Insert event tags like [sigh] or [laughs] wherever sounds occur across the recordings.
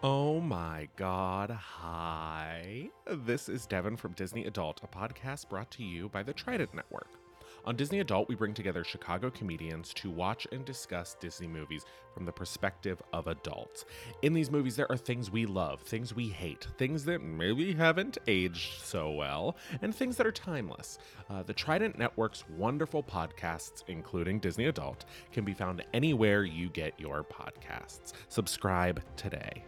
Oh my god, hi. This is Devin from Disney Adult, a podcast brought to you by the Trident Network. On Disney Adult, we bring together Chicago comedians to watch and discuss Disney movies from the perspective of adults. In these movies, there are things we love, things we hate, things that maybe haven't aged so well, and things that are timeless. Uh, the Trident Network's wonderful podcasts, including Disney Adult, can be found anywhere you get your podcasts. Subscribe today.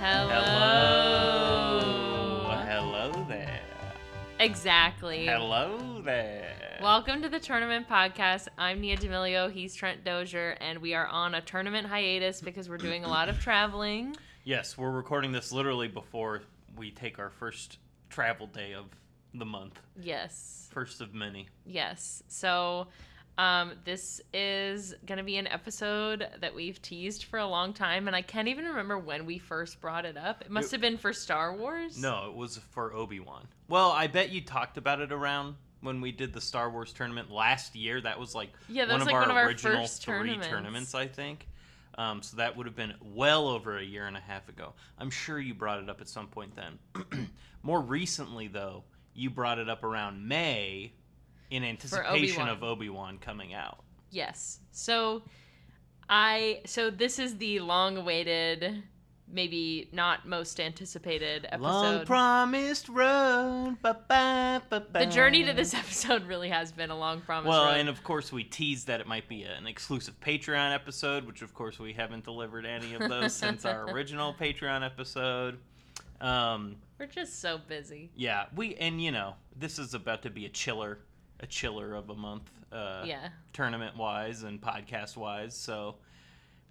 Hello. Hello there. Exactly. Hello there. Welcome to the Tournament Podcast. I'm Nia D'Amelio. He's Trent Dozier, and we are on a tournament hiatus because we're doing a lot of traveling. yes, we're recording this literally before we take our first travel day of the month. Yes. First of many. Yes. So, um, this is going to be an episode that we've teased for a long time, and I can't even remember when we first brought it up. It must It- have been for Star Wars. No, it was for Obi-Wan. Well, I bet you talked about it around when we did the Star Wars tournament last year. That was like Yeah, that one was of like our one of our original first three tournaments. tournaments, I think. Um, so that would have been well over a year and a half ago. I'm sure you brought it up at some point then. [clears throat] More recently, though, you brought it up around May in anticipation Obi-Wan. of Obi-Wan coming out. Yes. So I so this is the long awaited maybe not most anticipated episode. Long promised road. Ba, ba, ba, ba. the journey to this [laughs] episode really has been a long promise. Well, road. and of course, we teased that it might be an exclusive Patreon episode, which of course we haven't delivered any of those [laughs] since our original Patreon episode. Um, we're just so busy. yeah, we and you know this is about to be a chiller, a chiller of a month, uh, yeah. tournament wise and podcast wise. So,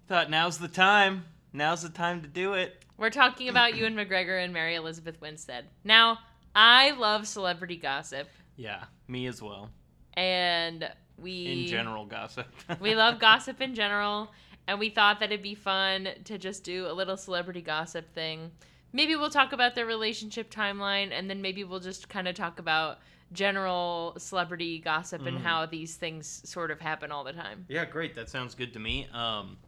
thought now's the time. Now's the time to do it. We're talking about Ewan [clears throat] McGregor and Mary Elizabeth Winstead. Now, I love celebrity gossip Yeah, me as well. and we In general, gossip. [laughs] we love gossip in general, and we thought that it'd be fun to just do a little celebrity gossip thing. Maybe we'll talk about their relationship timeline, and then maybe we'll just kind of talk about general celebrity gossip and Mhm. how these things sort of happen all the time. Yeah, great. That sounds good to me. Um,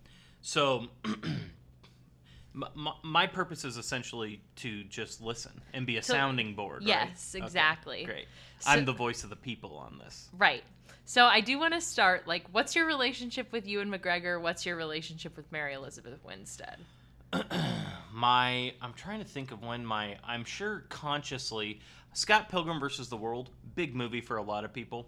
so, [clears throat] my, my, purpose is essentially to just listen and be a sounding board. right? Yes, Okay, exactly. great. So- I'm the voice of the people on this. Right. So I do want to start. Like, what's your relationship with Ewan McGregor? What's your relationship with Mary Elizabeth Winstead? [clears throat] my, I'm trying to think of when my, I'm sure consciously, Scott Pilgrim versus the World, big movie for a lot of people.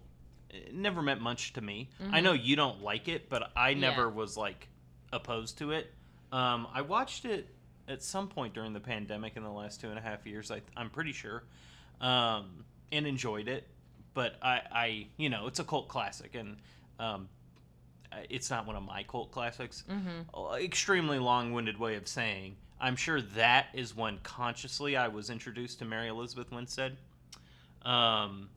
It never meant much to me. I know you don't like it, but I never Mm-hmm. Yeah. was like opposed to it. Um, I watched it at some point during the pandemic in the last two and a half years. I, I'm pretty sure, um, and enjoyed it. But I, I, you know, it's a cult classic, and um, it's not one of my cult classics. Mm-hmm. Extremely long-winded way of saying. I'm sure that is when consciously I was introduced to Mary Elizabeth Winstead. Um,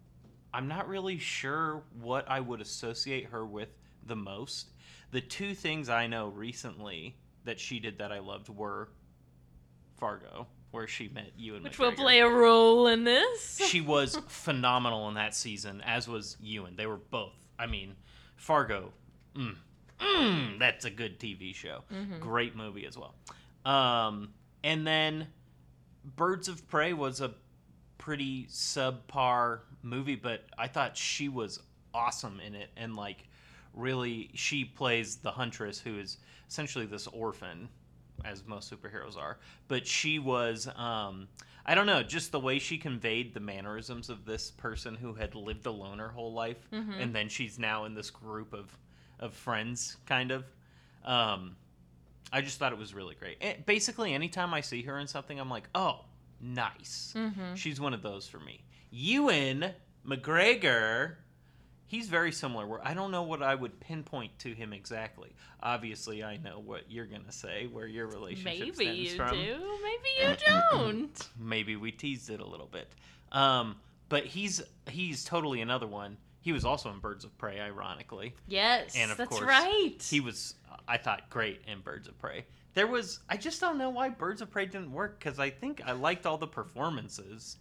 I'm not really sure what I would associate her with the most. The two things I know recently that she did that I loved were Fargo, where she met you and Which will play a role in this. [laughs] she was phenomenal in that season, as was Ewan. They were both. I mean, Fargo, mm, mm, that's a good TV show. Great movie as well. Um, and then Birds of Prey was a pretty subpar movie, but I thought she was awesome in it. And, like, really, she plays the huntress who is essentially this orphan as most superheroes are. But she was, um, I don't know, just the way she conveyed the mannerisms of this person who had lived alone her whole life, and then she's now in this group of of friends, kind of. Um, I just thought it was really great. And basically, anytime I see her in something, I'm like, oh, nice. Mm-hmm. She's one of those for me. Ewan McGregor he's very similar. Where I don't know what I would pinpoint to him exactly. Obviously, I know what you're gonna say, where your relationship Maybe you from. do. Maybe you [laughs] don't. Maybe we teased it a little bit. Um, but he's he's totally another one. He was also in Birds of Prey, ironically. Yes, And of that's course, right. He was I thought great in Birds of Prey. There was I just don't know why Birds of Prey didn't work because I think I liked all the performances.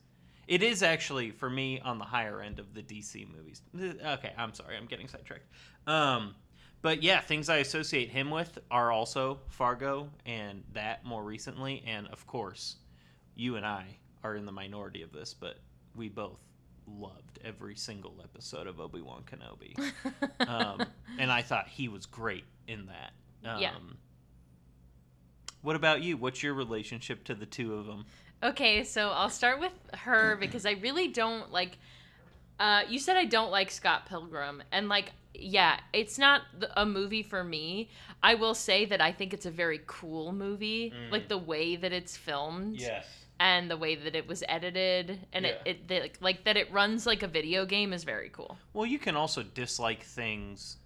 It is actually for me on the higher end of the DC movies. Okay, I'm sorry, I'm getting sidetracked. Um, but yeah, things I associate him with are also Fargo and that more recently, and of course, you and I are in the minority of this, but we both loved every single episode of Obi Wan Kenobi, [laughs] um, and I thought he was great in that. Um, Yeah. What about you? What's your relationship to the two of them? Okay, so I'll start with her [clears throat] because I really don't like. Uh, you said I don't like Scott Pilgrim, and like, yeah, it's not a movie for me. I will say that I think it's a very cool movie, Mm. like the way that it's filmed Yes. And the way that it was edited, and it, Yeah. it the, like that it runs like a video game is very cool. Well, you can also dislike things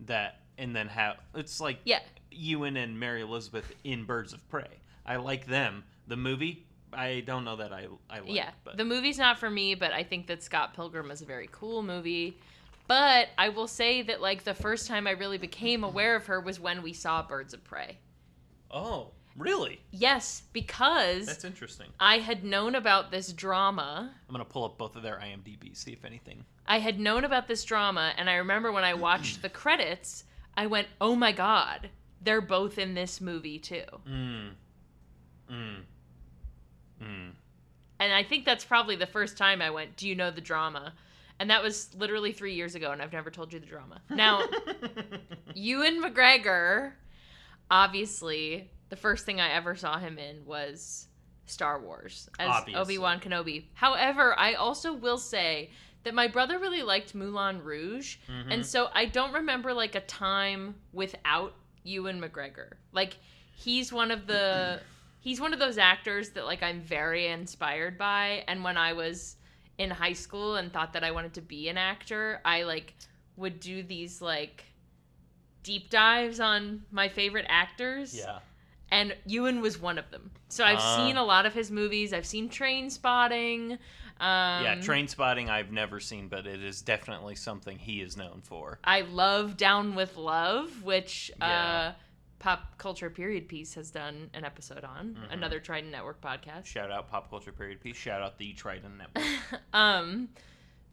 that, and then have it's like Yeah, Ewan and Mary Elizabeth in Birds of Prey. I like them. The movie, I don't know that I I like. yeah. but The movie's not for me, but I think that Scott Pilgrim is a very cool movie. But I will say that like the first time I really became aware of her was when we saw Birds of Prey. oh, really? Yes, because That's interesting. I had known about this drama. I'm gonna pull up both of their IMDb see if anything. I had known about this drama, and I remember when I watched the credits, I went, "Oh my god, they're both in this movie too." Mm. Mm. Mm. And I think that's probably the first time I went, "Do you know the drama?" And that was literally three years ago, and I've never told you the drama. Now, [laughs] Ewan McGregor, obviously, the first thing I ever saw him in was Star Wars as Obi Wan Kenobi. However, I also will say that my brother really liked Moulin Rouge, Mhm. and so I don't remember like a time without Ewan McGregor. Like he's one of the [clears throat] he's one of those actors that like I'm very inspired by, and when I was in high school and thought that I wanted to be an actor, I like would do these like deep dives on my favorite actors. yeah. And Ewan was one of them. So I've Ah. seen a lot of his movies. I've seen Trainspotting. Um, yeah, Train Spotting I've never seen, but it is definitely something he is known for. I love Down with Love, which Yeah. uh, Pop Culture Period Piece has done an episode on. Mhm. Another Trident Network podcast. Shout out Pop Culture Period Piece. Shout out the Trident Network. [laughs] um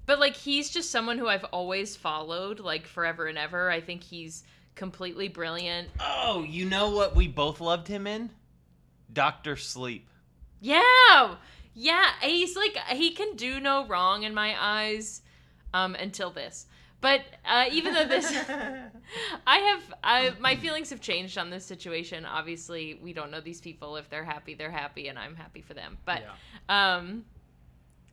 but like he's just someone who I've always followed like forever and ever. I think he's completely brilliant. oh, you know what we both loved him in? Doctor Sleep. Yeah. Yeah, he's like he can do no wrong in my eyes um until this. But uh, even though this [laughs] [laughs] I have I my feelings have changed on this situation. Obviously, we don't know these people if they're happy, they're happy and I'm happy for them. But um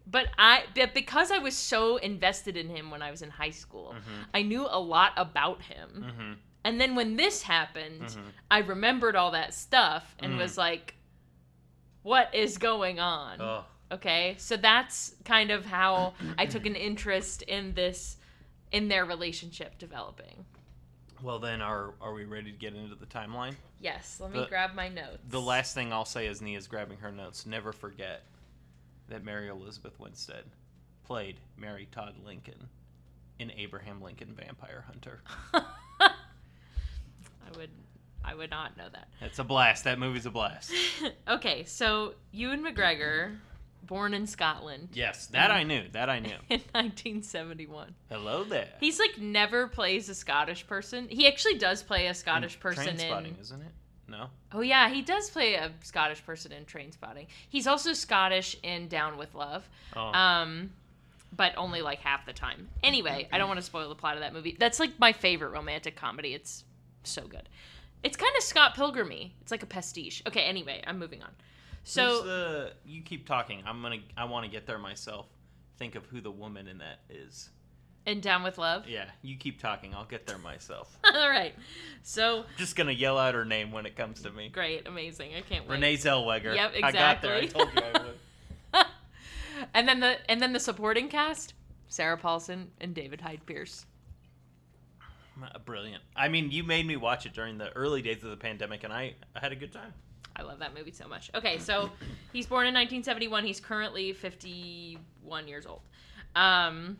but I but because I was so invested in him when I was in high school, Mhm. I knew a lot about him. Mm-hmm. And then when this happened, Mhm. I remembered all that stuff and Mhm. was like, what is going on? Oh, Okay, so that's kind of how I took an interest in this, in their relationship developing. well then, are are we ready to get into the timeline? Yes, let me The- grab my notes. The last thing I'll say as Nia's grabbing her notes, never forget that Mary Elizabeth Winstead played Mary Todd Lincoln in Abraham Lincoln Vampire Hunter. [laughs] I would, I would not know that. It's a blast. That movie's a blast. [laughs] okay, so Ewan McGregor, born in Scotland Yes, that I knew. That I knew. [laughs] in 1971. Hello there. He's like never plays a Scottish person. He actually does play a Scottish person in. Isn't it? No. Oh yeah, he does play a Scottish person in Trainspotting. He's also Scottish in Down with Love. Oh. Um but only like half the time. Anyway, I don't want to spoil the plot of that movie. That's like my favorite romantic comedy. It's so good. It's kind of Scott Pilgrim. Pilgrimy. It's like a pastiche. Okay, anyway, I'm moving on. So the, you keep talking. I'm gonna. I want to get there myself. Think of who the woman in that is. And Down with Love. Yeah, you keep talking. I'll get there myself. [laughs] All right. So Just gonna yell out her name when it comes to me. great, amazing. I can't wait. Renee Zellweger. Yep, I got there. I exactly. told you I would. [laughs] and then the and then the supporting cast: Sarah Paulson and David Hyde Pierce. Uh, Brilliant. I mean, you made me watch it during the early days of the pandemic, and I, I had a good time. I love that movie so much. Okay, so he's born in 1971. He's currently 51 years old. Um,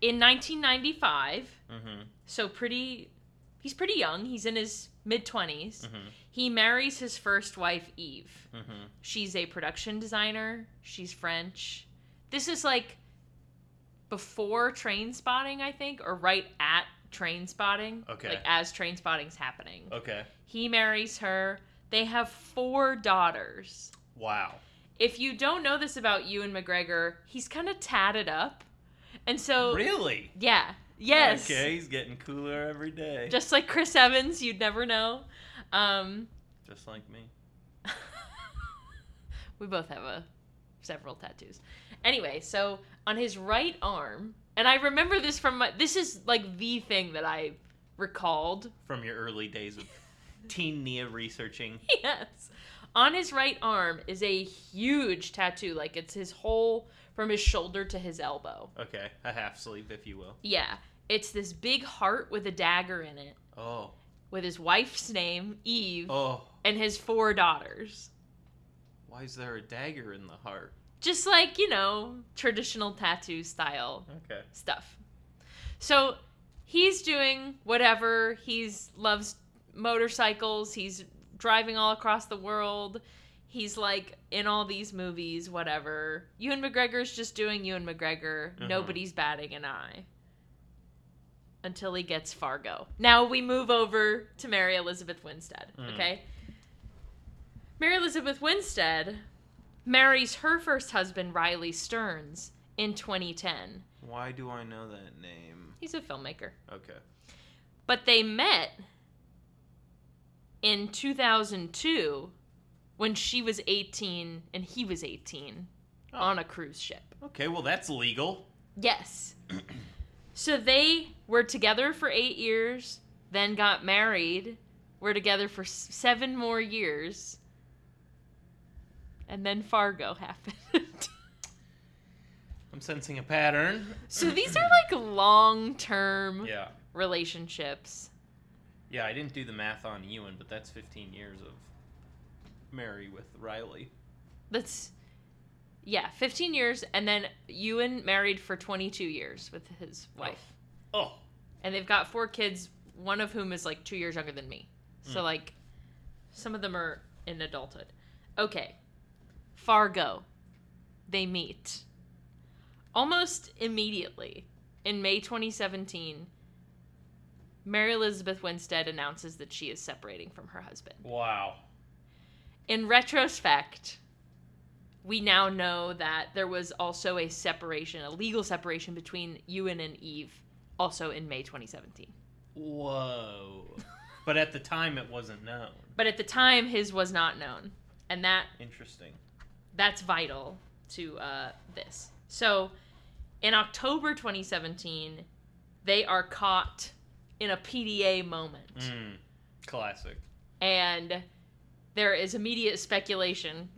in 1995, Mm-hmm. so pretty he's pretty young. He's in his mid 20s. Mhm. He marries his first wife, Eve. Mm-hmm. She's a production designer. She's French. This is like before Trainspotting, I think, or right at Trainspotting. Okay. Like as Trainspotting's happening. Okay. He marries her. They have four daughters. Wow. If you don't know this about Ewan McGregor, he's kind of tatted up. And so, Really? yeah. Yes. Okay, he's getting cooler every day. Just like Chris Evans, you'd never know. Um, Just like me. [laughs] we both have a several tattoos. Anyway, so on his right arm, and I remember this from my this is like the thing that I recalled. From your early days of [laughs] teen Nia researching. yes. On his right arm is a huge tattoo, like it's his whole from his shoulder to his elbow. Okay, a half sleeve, if you will. Yeah. It's this big heart with a dagger in it, Oh. with his wife's name, Eve, Oh. and his four daughters. Why is there a dagger in the heart? Just like, you know, traditional tattoo style Okay. stuff. So he's doing whatever. He's loves motorcycles. He's driving all across the world. He's like in all these movies, whatever. Ewan McGregor's just doing Ewan McGregor. Uh-huh. Nobody's batting an eye. Until he gets Fargo. Now we move over to Mary Elizabeth Winstead, Mm. okay? Mary Elizabeth Winstead marries her first husband, Riley Stearns, in 2010. Why do I know that name? He's a filmmaker. Okay. But they met in 2002 when she was 18 and he was 18 Oh. on a cruise ship. Okay, well that's legal. Yes. [clears throat] so they were together for eight years, then got married, were together for seven more years, and then Fargo happened. [laughs] I'm sensing a pattern. so these are like long term Yeah. relationships. Yeah, I didn't do the math on Ewan, but that's 15 years of Mary with Riley. That's yeah, 15 years and then Ewan married for 22 years with his wife. Oh. And they've got four kids, one of whom is like 2 years younger than me. So Mm. like some of them are in adulthood. Okay. Fargo. They meet. Almost immediately in May 2017, Mary Elizabeth Winstead announces that she is separating from her husband. Wow. in retrospect, we now know that there was also a separation, a legal separation between Ewan and Eve, also in May 2017. Whoa. but at the time, it wasn't known. But at the time, his was not known, and that Interesting. That's vital to uh, this. So, in October 2017, they are caught in a PDA moment. Mm. Classic. and there is immediate speculation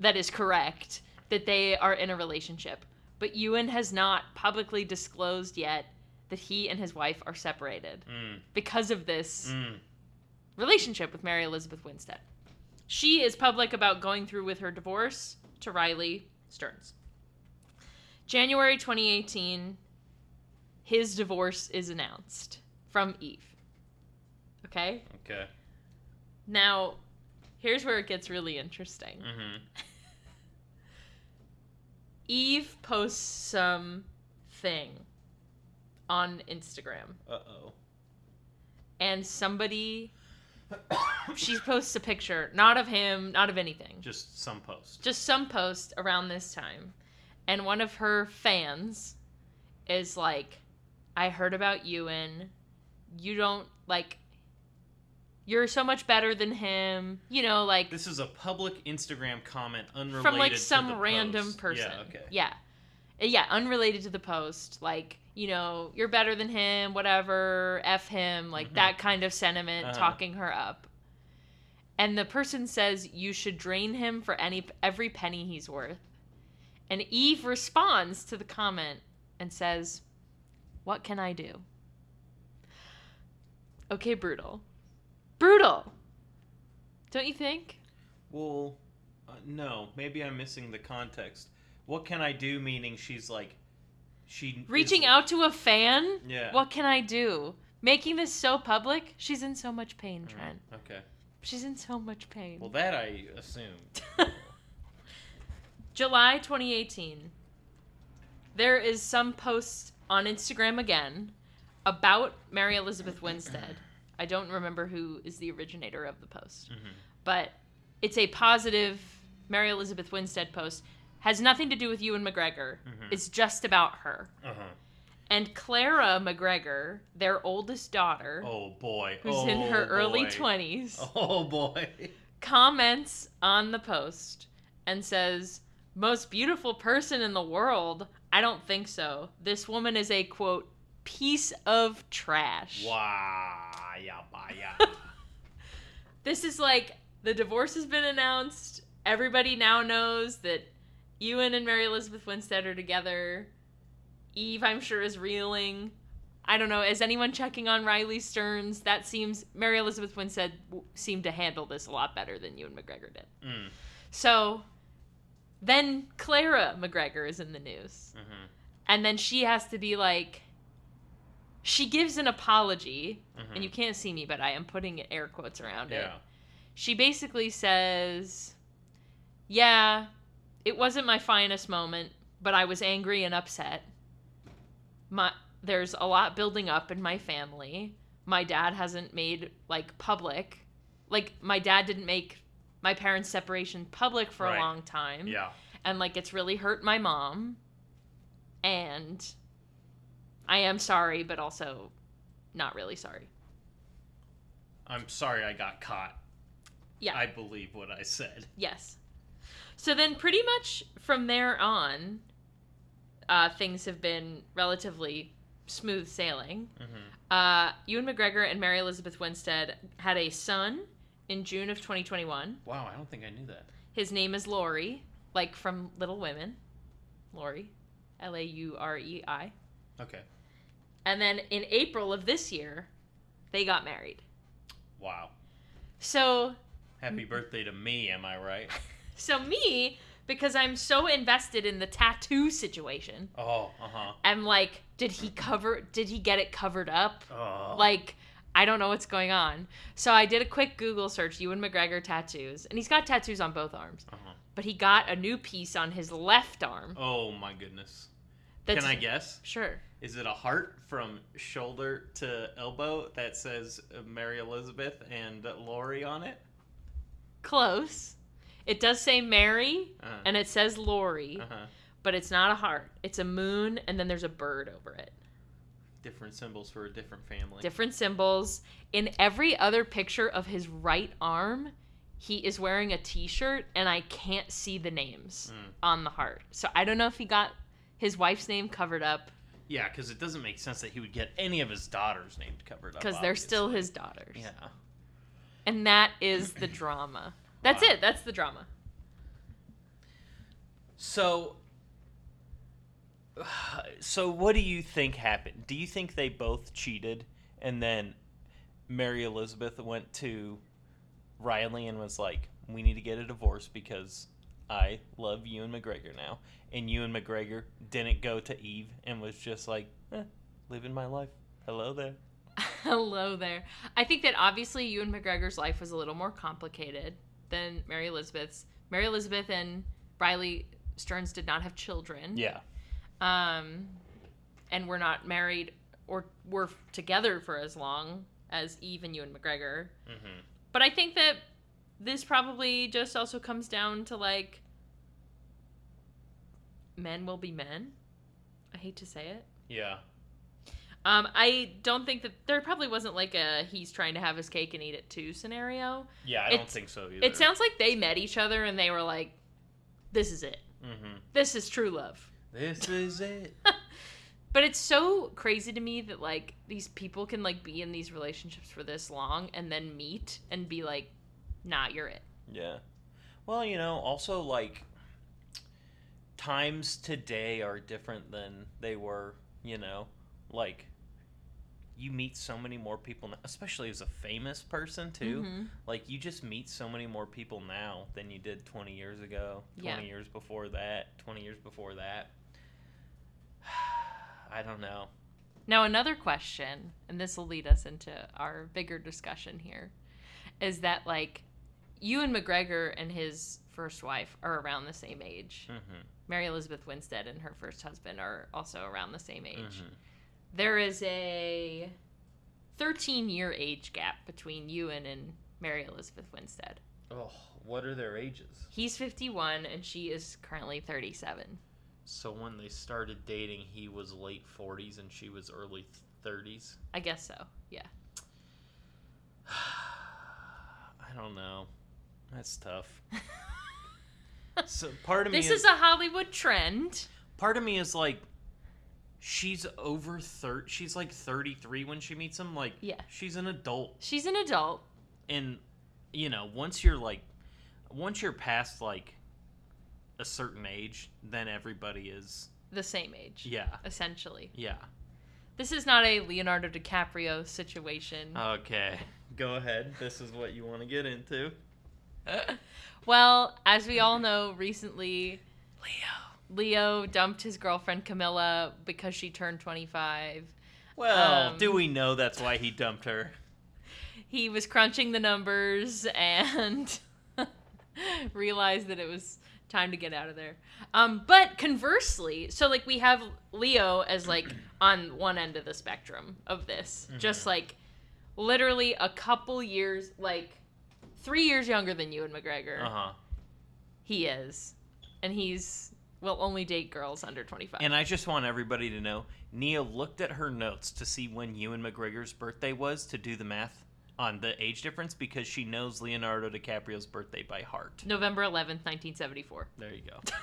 that is correct that they are in a relationship. But Ewan has not publicly disclosed yet that he and his wife are separated Mm. because of this Mm. relationship with Mary Elizabeth Winstead. She is public about going through with her divorce to Riley Stearns. January 2018, his divorce is announced from Eve. Okay? Okay. Now, here's where it gets really interesting. Mm-hmm. [laughs] Eve posts some thing on Instagram, Uh oh. and somebody she posts a picture, not of him, not of anything, Just some post. just some post around this time, and one of her fans is like, "I heard about Ewan. You don't like." You're so much better than him. You know, like This is a public Instagram comment unrelated from like some random post. person. Yeah. Okay. Yeah. Yeah, unrelated to the post. Like, you know, you're better than him, whatever, F him, like Mhm. that kind of sentiment, Uh-huh. talking her up. And the person says you should drain him for any every penny he's worth. And Eve responds to the comment and says, "What can I do?" Okay, brutal. Brutal. Don't you think? Well, uh, no. Maybe I'm missing the context. What can I do? Meaning she's like, she Reaching is- out to a fan? Yeah. What can I do? making this so public. She's in so much pain, Trent. Okay. She's in so much pain. Well, that I assumed. [laughs] July 2018. There is some post on Instagram again about Mary Elizabeth Winstead. I don't remember who is the originator of the post, Mhm. but it's a positive Mary Elizabeth Winstead post. Has nothing to do with Ewan McGregor. Mhm. It's just about her. Uh huh. And Clara McGregor, their oldest daughter, Oh boy. who's oh, in her early 20s, [laughs] Oh boy. comments on the post and says, Most beautiful person in the world? I don't think so. This woman is a quote, piece of trash. Wow. Yeah. yeah. [laughs] This is like the divorce has been announced. Everybody now knows that Ewan and Mary Elizabeth Winstead are together. Eve, I'm sure, is reeling. I don't know. Is anyone checking on Riley Stearns? That seems Mary Elizabeth Winstead seemed to handle this a lot better than Ewan McGregor did. Mm. So then Clara McGregor is in the news. Mm-hmm. And then she has to be like, she gives an apology. Mhm. And you can't see me, but I am putting air quotes around it. She basically says, Yeah, it wasn't my finest moment, but I was angry and upset. My there's a lot building up in my family. My dad hasn't made like public like my dad didn't make my parents' separation public for Right. a long time. Yeah. And like it's really hurt my mom. And I am sorry, but also not really sorry. I'm sorry I got caught. Yeah. I believe what I said. Yes. So then, pretty much from there on, uh, things have been relatively smooth sailing. Mm-hmm. Uh, Ewan McGregor and Mary Elizabeth Winstead had a son in June of 2021. Wow, I don't think I knew that. His name is Laurie, like from Little Women. Laurie. L A U R E I. Okay. And then in April of this year, they got married. Wow. So Happy birthday to me, am I right? [laughs] So me, because I'm so invested in the tattoo situation, Oh, uh huh. I'm like, did he cover? Did he get it covered up? Oh. Like, I don't know what's going on. So I did a quick Google search, Ewan McGregor tattoos, and he's got tattoos on both arms. Uh-huh. But he got a new piece on his left arm. Oh my goodness. That's, Can I guess? Sure. Is it a heart from shoulder to elbow that says Mary Elizabeth and Laurie on it? Close. It does say Mary, Uh-huh. and it says Laurie, uh-huh. but it's not a heart. It's a moon, and then there's a bird over it. Different symbols for a different family. different symbols. In every other picture of his right arm, he is wearing a t-shirt and I can't see the names Mm. on the heart. So I don't know if he got his wife's name covered up yeah, because it doesn't make sense that he would get any of his daughters' names covered up. because they're still his daughters. Yeah. And that is the drama. That's it. That's the drama. So, [sighs] so what do you think happened? Do you think they both cheated, and then Mary Elizabeth went to Riley and was like, "We need to get a divorce because I love Ewan McGregor now," and Ewan McGregor didn't go to Eve and was just like, eh, "Living my life. Hello there." [laughs] Hello there. I think that obviously Ewan McGregor's life was a little more complicated than Mary Elizabeth's. Mary Elizabeth and Riley Stearns did not have children. Yeah. um, and were not married or were together for as long as Eve and Ewan McGregor. Mm-hmm. But I think that this probably just also comes down to like men will be men. I hate to say it. Yeah. Um, I don't think that there probably wasn't like a he's trying to have his cake and eat it too scenario. Yeah, I don't think so either. It sounds like they met each other and they were like, "This is it. Mm-hmm. This is true love." This is it. [laughs] But it's so crazy to me that like these people can like be in these relationships for this long and then meet and be like, "Nah, you're it." Yeah. Well, you know, also like times today are different than they were, you know, like you meet so many more people now, especially as a famous person too. Mhm. Like you just meet so many more people now than you did 20 years ago, 20 Yeah. years before that, 20 years before that. [sighs] I don't know. Now, another question, and this will lead us into our bigger discussion here, is that like Ewan McGregor and his first wife are around the same age. Mm-hmm. Mary Elizabeth Winstead and her first husband are also around the same age. Mhm. There is a 13 year age gap between Ewan and Mary Elizabeth Winstead. Oh, what are their ages? He's 51 and she is currently 37. So when they started dating, he was late 40s and she was early 30s. I guess so. Yeah. [sighs] I don't know. That's tough. [laughs] so part of me This is, is a Hollywood trend. part of me is like she's over 30 she's like 33 when she meets him like Yeah. she's an adult She's an adult. and you know once you're like once you're past like a certain age then everybody is the same age. yeah Essentially. yeah This is not a Leonardo DiCaprio situation. okay go ahead this is what you want to get into [laughs] well, as we all know, recently leo Leo dumped his girlfriend Camila because she turned 25. well Um, do we know that's why he dumped her He was crunching the numbers and [laughs] realized that it was time to get out of there. Um, but conversely, so like we have Leo as like [clears throat] on one end of the spectrum of this, just like literally a couple years, like three years younger than Ewan McGregor. uh-huh He is, and he's will only date girls under 25. And I just want everybody to know, Nia looked at her notes to see when Ewan McGregor's birthday was to do the math on the age difference because she knows Leonardo DiCaprio's birthday by heart. November 11th, 1974. There you go. [laughs]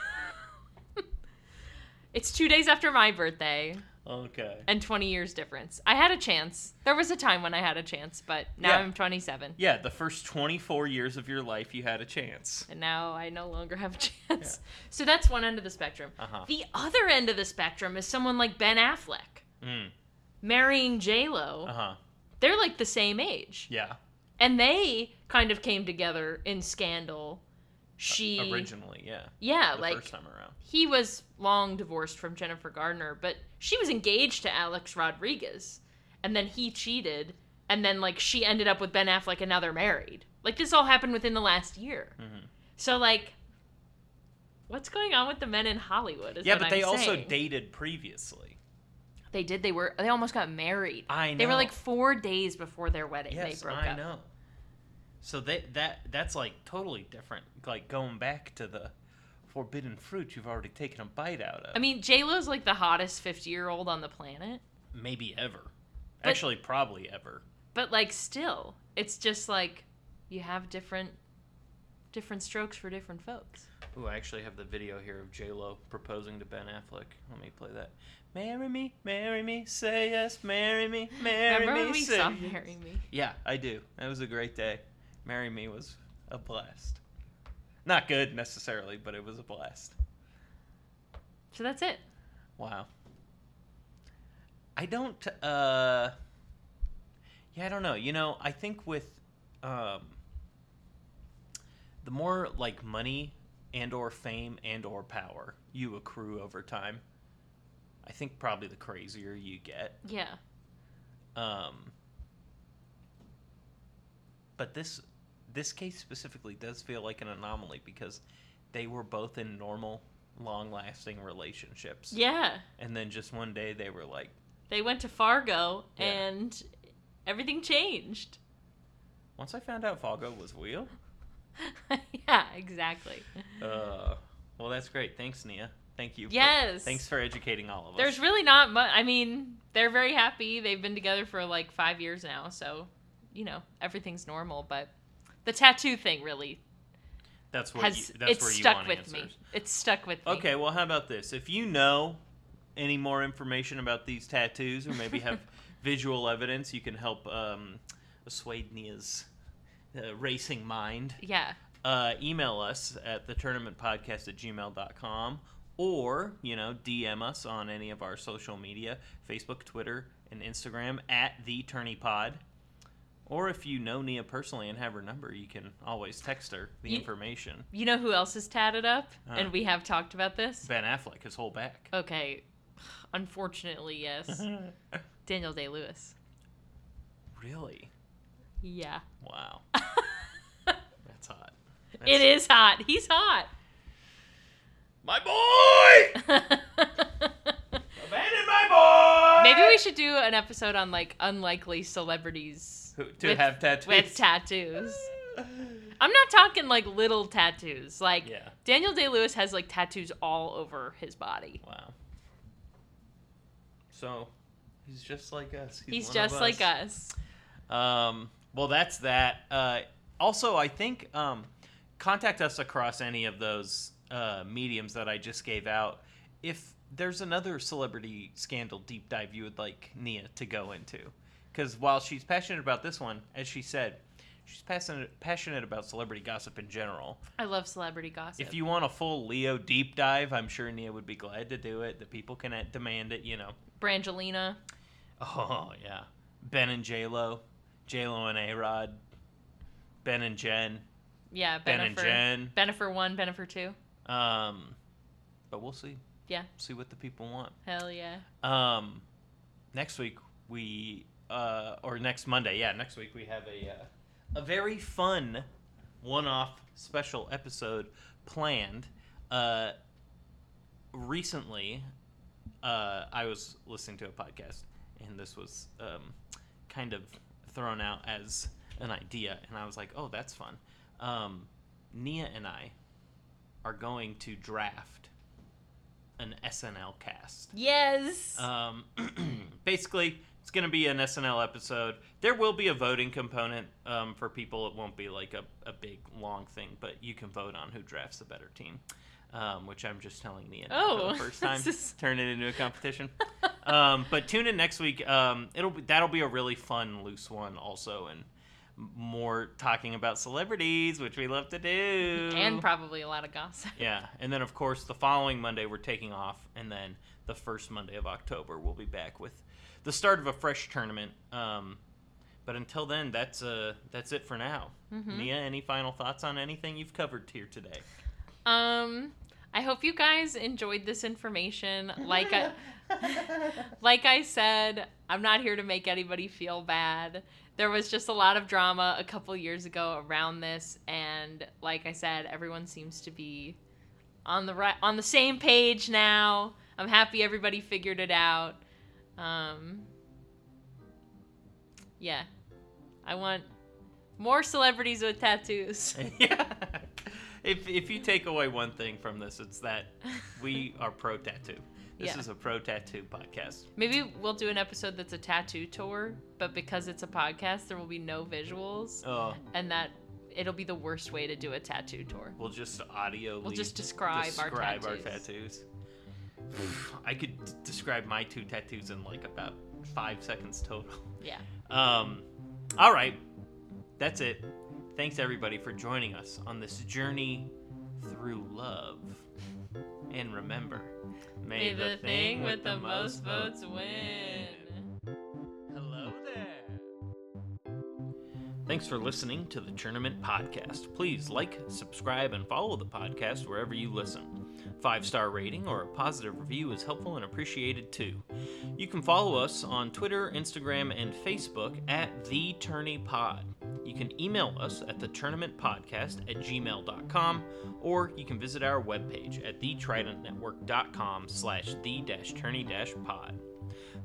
It's two days after my birthday. Okay. and 20 years difference. I had a chance. There was a time when I had a chance, but now Yeah. I'm 27. Yeah, the first 24 years of your life you had a chance. And now I no longer have a chance. So that's one end of the spectrum. Uh-huh. The other end of the spectrum is someone like Ben Affleck Mm. marrying J Lo. Uh-huh. They're like the same age, Yeah. and they kind of came together in Scandal. She Originally, yeah. yeah, The like first time around. he was long divorced from Jennifer Gardner, but she was engaged to Alex Rodriguez. And then he cheated, and then like she ended up with Ben Affleck and now they're married. Like this all happened within the last year. Mhm. So like what's going on with the men in Hollywood? Is Yeah, what but they I'm also saying. dated previously. They did. They were they almost got married. I know. They were like 4 days before their wedding Yes, they broke I up. know. So that that that's like totally different. Like going back to the forbidden fruit you've already taken a bite out of. I mean, J-Lo's like the hottest 50-year-old on the planet. maybe ever. But- Actually, probably ever. But like still, it's just like you have different different strokes for different folks. Ooh, I actually have the video here of J Lo proposing to Ben Affleck. Let me play that. Marry me, marry me, say yes, marry me, marry Remember me, when we say saw yes. Marry Me? Yeah, I do. That was a great day. Marry me was a blast. Not good necessarily, but it was a blast. So that's it. Wow. I don't uh Yeah, I don't know. You know, I think with um the more like money and or fame and or power you accrue over time, I think probably the crazier you get. Yeah. Um but this this case specifically does feel like an anomaly because they were both in normal long-lasting relationships Yeah. and then just one day they were like They went to Fargo Yeah. and everything changed. once i found out Fargo was real [laughs] yeah, exactly. uh well that's great thanks nia thank you for- Yes. thanks for educating all of us There's really not much. I mean, they're very happy. They've been together for like five years now, so you know everything's normal. But the tattoo thing really that's what has you, that's it's where you stuck with me. answers. It's stuck with me. okay well how about this if you know any more information about these tattoos or maybe have [laughs] visual evidence you can help um assuade nia's uh, racing mind Yeah. uh, email us at the tournament podcast at gmail.com or you know dm us on any of our social media facebook twitter and instagram at the tourney pod or if you know nia personally and have her number you can always text her the You- information You know who else is tatted up? Huh. And we have talked about this. ben affleck his whole back Okay. [sighs] Unfortunately, yes. [laughs] Daniel Day Lewis. Really? Yeah. Wow. [laughs] That's hot. That's It is hot. He's hot. my boy. [laughs] Abandon my boy. Maybe we should do an episode on like unlikely celebrities Who- to with- have tattoos. with tattoos. I'm not talking like little tattoos. Like Yeah. Daniel Day Lewis has like tattoos all over his body. Wow. So, he's just like us. He's, one just of like us. Um, well, that's that. Uh, also, I think um, contact us across any of those uh, mediums that I just gave out. If there's another celebrity scandal deep dive you would like Nia to go into, because while she's passionate about this one, as she said, she's passionate passionate about celebrity gossip in general. I love celebrity gossip. If you want a full Leo deep dive, I'm sure Nia would be glad to do it. The people can uh, demand it, you know. Brangelina. Oh yeah, Ben and J Lo, J Lo and A Rod, Ben and Jen, Yeah, Ben and Bennifer. Jen. Bennifer one, Bennifer two. Um, but we'll see. Yeah. See what the people want. Hell yeah. Um, next week we uh, or next Monday, yeah, next week we have a uh, a very fun one-off special episode planned. Uh, recently, uh, I was listening to a podcast, and this was um, kind of thrown out as an idea, and I was like, "Oh, that's fun." Um, Nia and I are going to draft an SNL cast. Yes. Um, [clears throat] basically, it's going to be an SNL episode. There will be a voting component um, for people. It won't be like a, a big, long thing, but you can vote on who drafts the better team, um, which I'm just telling Nia Oh, for the first time. [laughs] is- Turn it into a competition. um, but tune in next week. Um, it'll be, that'll be a really fun, loose one also, and more talking about celebrities, which we love to do. and probably a lot of gossip. Yeah, and then of course the following Monday we're taking off, and then the first Monday of October we'll be back with the start of a fresh tournament. Um, but until then, that's uh that's it for now. Mm-hmm. Nia, any final thoughts on anything you've covered here today? Um, I hope you guys enjoyed this information. Like I, [laughs] like I said, I'm not here to make anybody feel bad. There was just a lot of drama a couple years ago around this, and like I said, everyone seems to be on the right on the same page now. I'm happy everybody figured it out. Um, yeah, I want more celebrities with tattoos. [laughs] yeah. [laughs] If if you take away one thing from this, it's that we are pro tattoo. This Yeah. is a pro tattoo podcast. Maybe we'll do an episode that's a tattoo tour, but because it's a podcast, there will be no visuals, Oh, and that it'll be the worst way to do a tattoo tour. we'll just audio. We'll just describe, describe our our tattoos. tattoos. [sighs] I could d- describe my two tattoos in like about five seconds total. Yeah. Um, all right, that's it. Thanks everybody for joining us on this journey through love. And remember, May the thing with the most votes win. Hello there. Thanks for listening to the Tournament Podcast. Please like, subscribe, and follow the podcast wherever you listen. Five star rating or a positive review is helpful and appreciated too. You can follow us on Twitter, Instagram, and Facebook at The Tourney Pod. You can email us at the tournament podcast at gmail.com or you can visit our webpage at thetridentnetwork.com slash the dash tourney dash pod.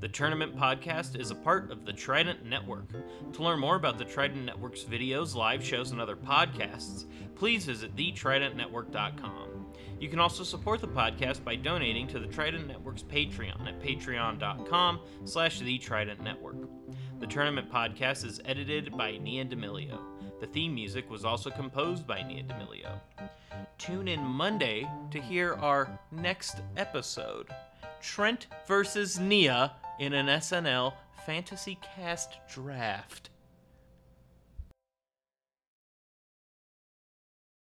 The Tournament Podcast is a part of the Trident Network. To learn more about the Trident Network's videos, live shows, and other podcasts, please visit thetridentnetwork.com. You can also support the podcast by donating to the Trident Network's Patreon at patreon.com slash the Trident Network. The Tournament Podcast is edited by Nia D'Amelio. The theme music was also composed by Nia D'Amelio. Tune in Monday to hear our next episode. Trent versus Nia in an SNL fantasy cast draft.